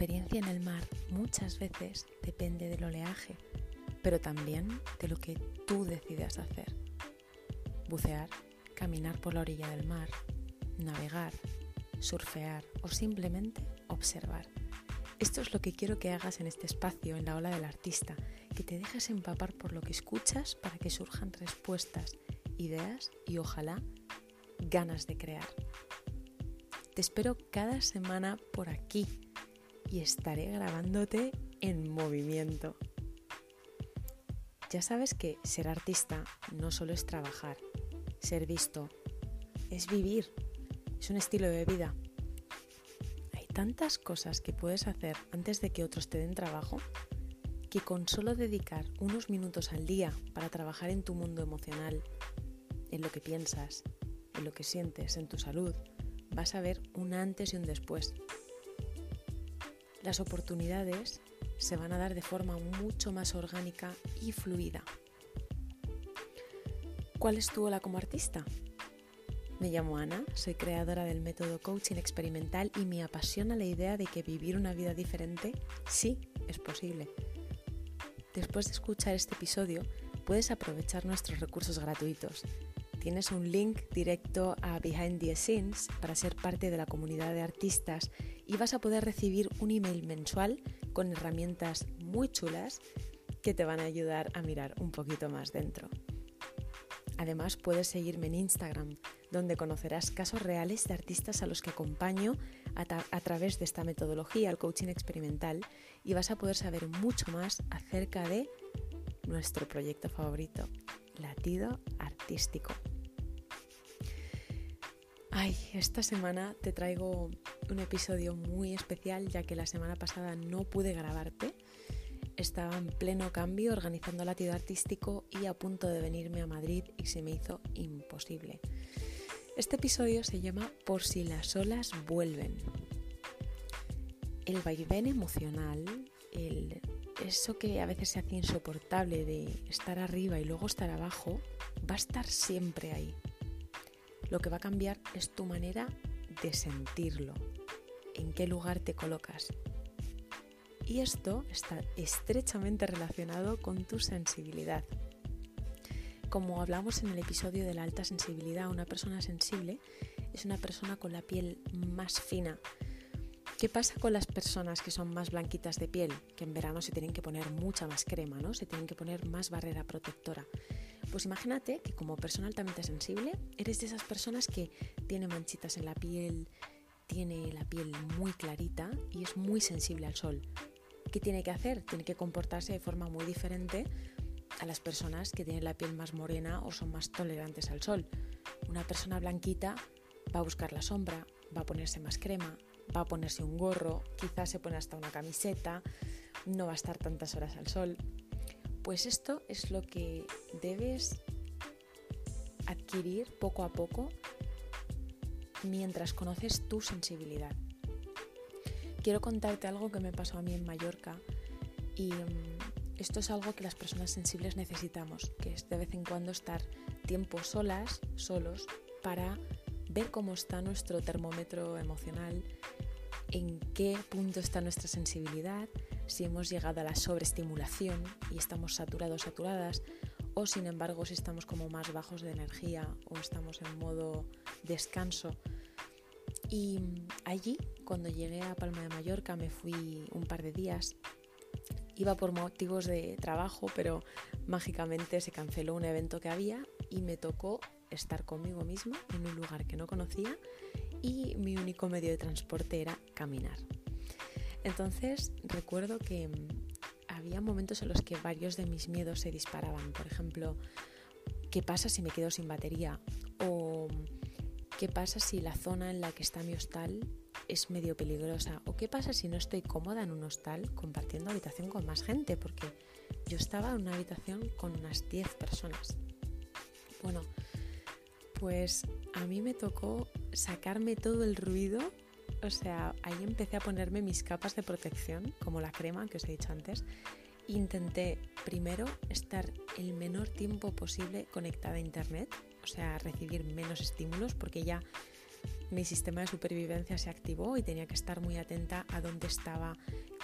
experiencia en el mar muchas veces depende del oleaje, pero también de lo que tú decidas hacer. Bucear, caminar por la orilla del mar, navegar, surfear o simplemente observar. Esto es lo que quiero que hagas en este espacio, en la ola del artista, que te dejes empapar por lo que escuchas para que surjan respuestas, ideas y ojalá ganas de crear. Te espero cada semana por aquí y estaré grabándote en movimiento. Ya sabes que ser artista no solo es trabajar, ser visto, es vivir, es un estilo de vida. Hay tantas cosas que puedes hacer antes de que otros te den trabajo que con solo dedicar unos minutos al día para trabajar en tu mundo emocional, en lo que piensas, en lo que sientes, en tu salud, vas a ver un antes y un después. Las oportunidades se van a dar de forma mucho más orgánica y fluida. ¿Cuál es tu ola como artista? Me llamo Ana, soy creadora del método coaching experimental y me apasiona la idea de que vivir una vida diferente sí es posible. Después de escuchar este episodio, puedes aprovechar nuestros recursos gratuitos tienes un link directo a Behind the Scenes para ser parte de la comunidad de artistas y vas a poder recibir un email mensual con herramientas muy chulas que te van a ayudar a mirar un poquito más dentro. Además puedes seguirme en Instagram, donde conocerás casos reales de artistas a los que acompaño a, a, través de esta metodología, el coaching experimental, y vas a poder saber mucho más acerca de nuestro proyecto favorito, Latido Artístico. Ay, esta semana te traigo un episodio muy especial ya que la semana pasada no pude grabarte. Estaba en pleno cambio organizando latido artístico y a punto de venirme a Madrid y se me hizo imposible. Este episodio se llama Por si las olas vuelven. El vaivén emocional, eso que a veces se hace insoportable de estar arriba y luego estar abajo, va a estar siempre ahí. Lo que va a cambiar es tu manera de sentirlo, en qué lugar te colocas. Y esto está estrechamente relacionado con tu sensibilidad. Como hablamos en el episodio de la alta sensibilidad, una persona sensible es una persona con la piel más fina. ¿Qué pasa con las personas que son más blanquitas de piel? Que en verano se tienen que poner mucha más crema, ¿no? Se tienen que poner más barrera protectora. Pues imagínate que como persona altamente sensible eres de esas personas que tiene manchitas en la piel, tiene la piel muy clarita y es muy sensible al sol. ¿Qué tiene que hacer? Tiene que comportarse de forma muy diferente a las personas que tienen la piel más morena o son más tolerantes al sol. Una persona blanquita va a buscar la sombra, va a ponerse más crema, va a ponerse un gorro, quizás se pone hasta una camiseta, no va a estar tantas horas al sol. Pues esto es lo que debes adquirir poco a poco mientras conoces tu sensibilidad. Quiero contarte algo que me pasó a mí en Mallorca y mm, esto es algo que las personas sensibles necesitamos, que es de vez en cuando estar tiempo solas, solos, para ver cómo está nuestro termómetro emocional, en qué punto está nuestra sensibilidad, si hemos llegado a la sobreestimulación y estamos saturados, saturadas, o sin embargo si estamos como más bajos de energía o estamos en modo descanso. Y allí, cuando llegué a Palma de Mallorca, me fui un par de días. Iba por motivos de trabajo, pero mágicamente se canceló un evento que había y me tocó estar conmigo misma en un lugar que no conocía y mi único medio de transporte era caminar. Entonces recuerdo que mm, había momentos en los que varios de mis miedos se disparaban. Por ejemplo, ¿qué pasa si me quedo sin batería? O ¿qué pasa si la zona en la que está mi hostal es medio peligrosa? ¿O qué pasa si no estoy cómoda en un hostal compartiendo habitación con más gente? Porque yo estaba en una habitación con unas 10 personas. Bueno, pues a mí me tocó sacarme todo el ruido o sea, ahí empecé a ponerme mis capas de protección, como la crema que os he dicho antes. Intenté primero estar el menor tiempo posible conectada a internet, o sea, recibir menos estímulos, porque ya mi sistema de supervivencia se activó y tenía que estar muy atenta a dónde estaba,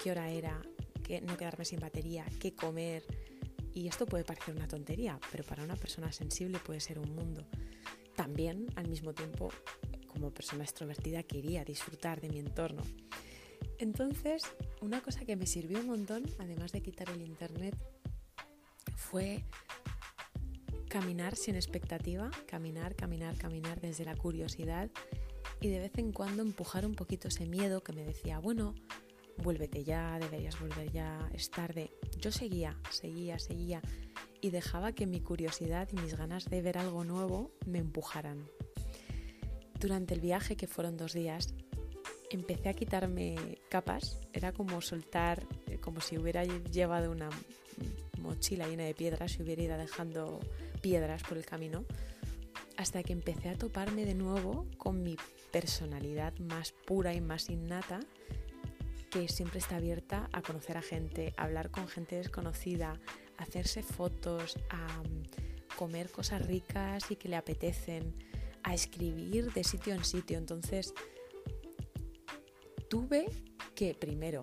qué hora era, que no quedarme sin batería, qué comer. Y esto puede parecer una tontería, pero para una persona sensible puede ser un mundo. También, al mismo tiempo, como persona extrovertida, quería disfrutar de mi entorno. Entonces, una cosa que me sirvió un montón, además de quitar el internet, fue caminar sin expectativa, caminar, caminar, caminar desde la curiosidad y de vez en cuando empujar un poquito ese miedo que me decía, bueno, vuélvete ya, deberías volver ya, es tarde. Yo seguía, seguía, seguía y dejaba que mi curiosidad y mis ganas de ver algo nuevo me empujaran. Durante el viaje, que fueron dos días, empecé a quitarme capas, era como soltar, eh, como si hubiera llevado una mochila llena de piedras y hubiera ido dejando piedras por el camino, hasta que empecé a toparme de nuevo con mi personalidad más pura y más innata que siempre está abierta a conocer a gente, a hablar con gente desconocida, a hacerse fotos, a mm, comer cosas ricas y que le apetecen, a escribir de sitio en sitio. Entonces, tuve que primero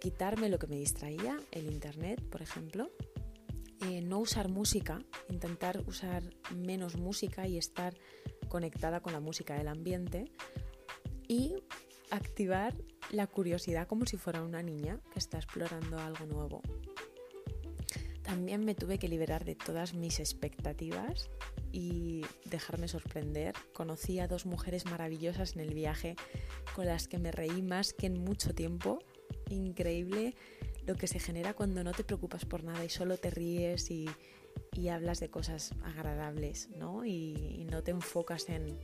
quitarme lo que me distraía, el internet, por ejemplo, eh, no usar música, intentar usar menos música y estar conectada con la música del ambiente y activar la curiosidad como si fuera una niña que está explorando algo nuevo. También me tuve que liberar de todas mis expectativas y dejarme sorprender. Conocí a dos mujeres maravillosas en el viaje con las que me reí más que en mucho tiempo. Increíble lo que se genera cuando no te preocupas por nada y solo te ríes y, hablas de cosas agradables, ¿no? y no te enfocas en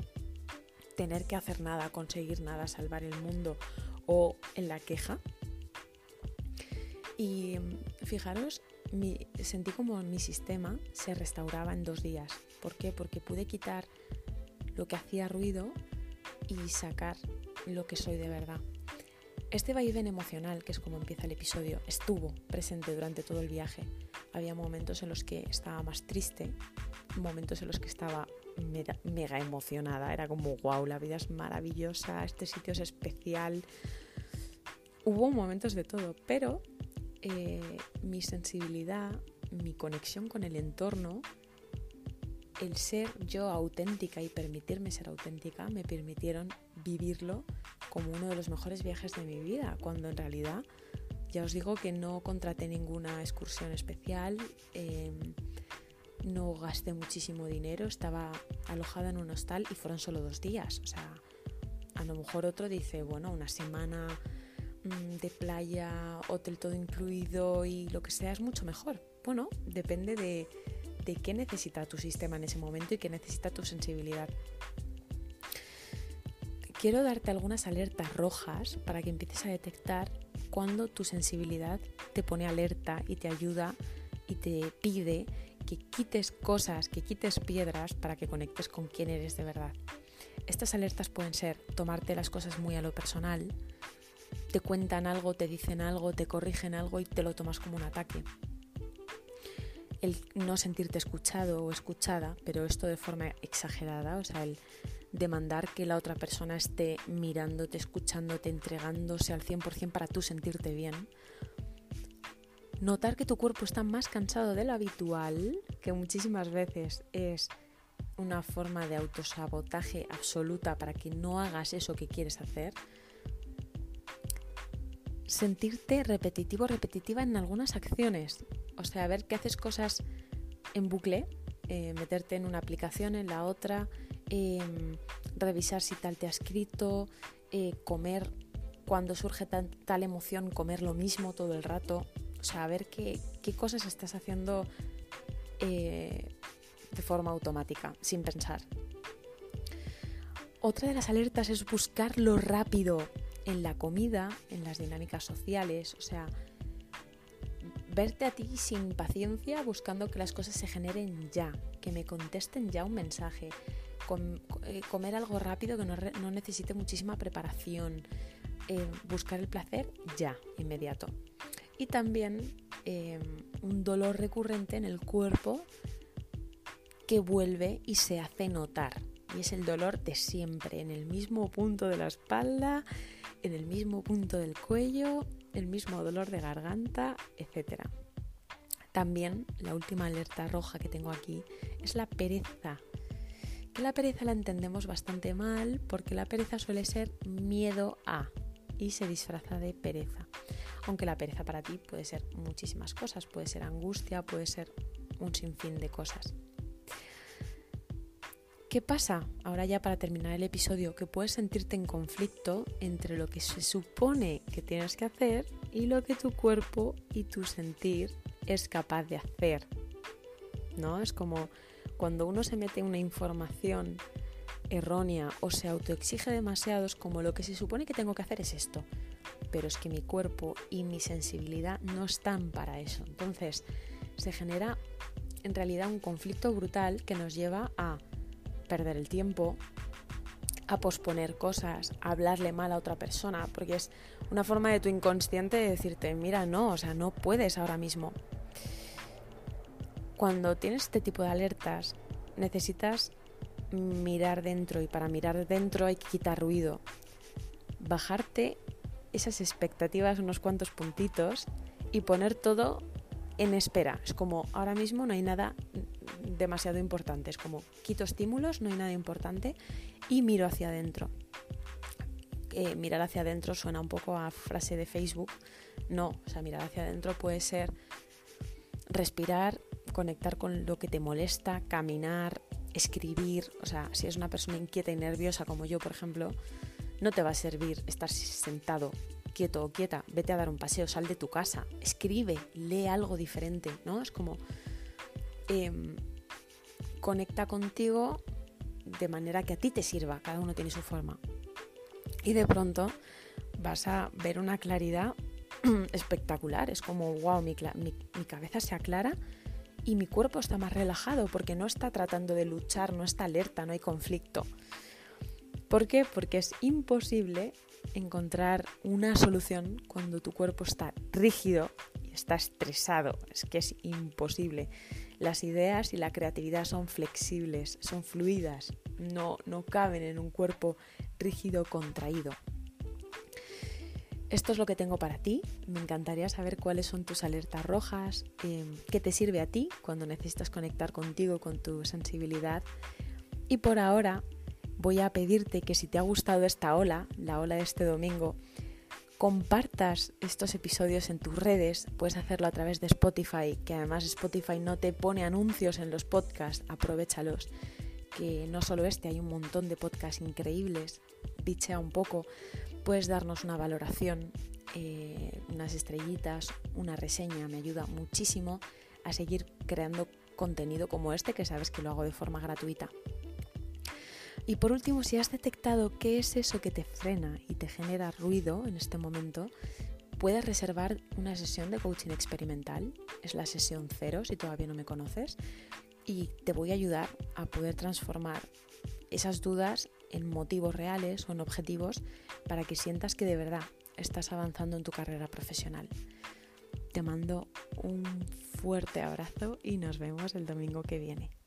tener que hacer nada, conseguir nada, salvar el mundo o en la queja. Y fijaros, sentí como mi sistema se restauraba en dos días. ¿Por qué? Porque pude quitar lo que hacía ruido y sacar lo que soy de verdad. Este vaivén emocional, que es como empieza el episodio, estuvo presente durante todo el viaje. Había momentos en los que estaba más triste, momentos en los que estaba mega, emocionada. Era como, wow, la vida es maravillosa, este sitio es especial. Hubo momentos de todo, pero eh, mi sensibilidad, mi conexión con el entorno, el ser yo auténtica y permitirme ser auténtica me permitieron vivirlo como uno de los mejores viajes de mi vida, cuando en realidad ya os digo que no contraté ninguna excursión especial. Em, no gasté muchísimo dinero, estaba alojada en un hostal y fueron solo dos días. O sea, a lo mejor otro dice, bueno, una semana mm, de playa, hotel todo incluido y lo que sea es mucho mejor. Bueno, depende de, de qué necesita tu sistema en ese momento y qué necesita tu sensibilidad. Quiero darte algunas alertas rojas para que empieces a detectar cuando tu sensibilidad te pone alerta y te ayuda y te pide que quites cosas, que quites piedras para que conectes con quién eres de verdad. Estas alertas pueden ser tomarte las cosas muy a lo personal, te cuentan algo, te dicen algo, te corrigen algo y te lo tomas como un ataque. El no sentirte escuchado o escuchada, pero esto de forma exagerada, o sea, el demandar que la otra persona esté mirándote, escuchándote, entregándose al 100% para tú sentirte bien Notar que tu cuerpo está más cansado de lo habitual, que muchísimas veces es una forma de autosabotaje absoluta para que no hagas eso que quieres hacer. Sentirte repetitivo, repetitiva en algunas acciones. O sea, ver que haces cosas en bucle, eh, meterte en una aplicación, en la otra, em, revisar si tal te ha escrito, eh, comer cuando surge tal emoción, comer lo mismo todo el rato. O sea, ver qué, cosas estás haciendo eh, de forma automática, sin pensar. Otra de las alertas es buscar lo rápido en la comida, en las dinámicas sociales, o sea, verte a ti sin paciencia buscando que las cosas se generen ya, que me contesten ya un mensaje, eh, comer algo rápido que no, necesite muchísima preparación, eh, buscar el placer ya, inmediato. Y también em, un dolor recurrente en el cuerpo que vuelve y se hace notar. y es el dolor de siempre, en el mismo punto de la espalda, en el mismo punto del cuello, el mismo dolor de garganta, etc. También la última alerta roja que tengo aquí es la pereza. Que la pereza la entendemos bastante mal porque la pereza suele ser miedo a y se disfraza de pereza. Aunque la pereza para ti puede ser muchísimas cosas, puede ser angustia, puede ser un sinfín de cosas. ¿Qué pasa? Ahora ya para terminar el episodio, que puedes sentirte en conflicto entre lo que se supone que tienes que hacer y lo que tu cuerpo y tu sentir es capaz de hacer. ¿No? Es como cuando uno se mete una información errónea o se autoexige demasiado, es como lo que se supone que tengo que hacer es esto. Pero es que mi cuerpo y mi sensibilidad no están para eso. Entonces se genera en realidad un conflicto brutal que nos lleva a perder el tiempo, a posponer cosas, a hablarle mal a otra persona, porque es una forma de tu inconsciente de decirte, mira, no, o sea, no puedes ahora mismo. Cuando tienes este tipo de alertas, necesitas mirar dentro y para mirar dentro hay que quitar ruido, bajarte esas expectativas unos cuantos puntitos y poner todo en espera. Es como ahora mismo no hay nada demasiado importante. Es como quito estímulos, no hay nada importante y miro hacia adentro. Eh, mirar hacia adentro suena un poco a frase de Facebook. No, o sea, mirar hacia adentro puede ser respirar, conectar con lo que te molesta, caminar, escribir. O sea, si es una persona inquieta y nerviosa como yo, por ejemplo, no te va a servir estar sentado quieto o quieta, vete a dar un paseo, sal de tu casa, escribe, lee algo diferente, ¿no? Es como em, conecta contigo de manera que a ti te sirva, cada uno tiene su forma. Y de pronto vas a ver una claridad espectacular, es como, wow, mi, mi cabeza se aclara y mi cuerpo está más relajado porque no está tratando de luchar, no está alerta, no hay conflicto. ¿Por qué? Porque es imposible encontrar una solución cuando tu cuerpo está rígido y está estresado. Es que es imposible. Las ideas y la creatividad son flexibles, son fluidas, no, no caben en un cuerpo rígido, contraído. Esto es lo que tengo para ti. Me encantaría saber cuáles son tus alertas rojas, eh, qué te sirve a ti cuando necesitas conectar contigo, con tu sensibilidad. Y por ahora voy a pedirte que si te ha gustado esta ola, la ola de este domingo, compartas estos episodios en tus redes, puedes hacerlo a través de Spotify, que además Spotify no te pone anuncios en los podcasts, aprovechalos, que no solo este, hay un montón de podcasts increíbles, bichea un poco, puedes darnos una valoración, eh, unas estrellitas, una reseña, me ayuda muchísimo a seguir creando contenido como este, que sabes que lo hago de forma gratuita. Y por último, si has detectado qué es eso que te frena y te genera ruido en este momento, puedes reservar una sesión de coaching experimental. Es la sesión cero si todavía no me conoces. Y te voy a ayudar a poder transformar esas dudas en motivos reales o en objetivos para que sientas que de verdad estás avanzando en tu carrera profesional. Te mando un fuerte abrazo y nos vemos el domingo que viene.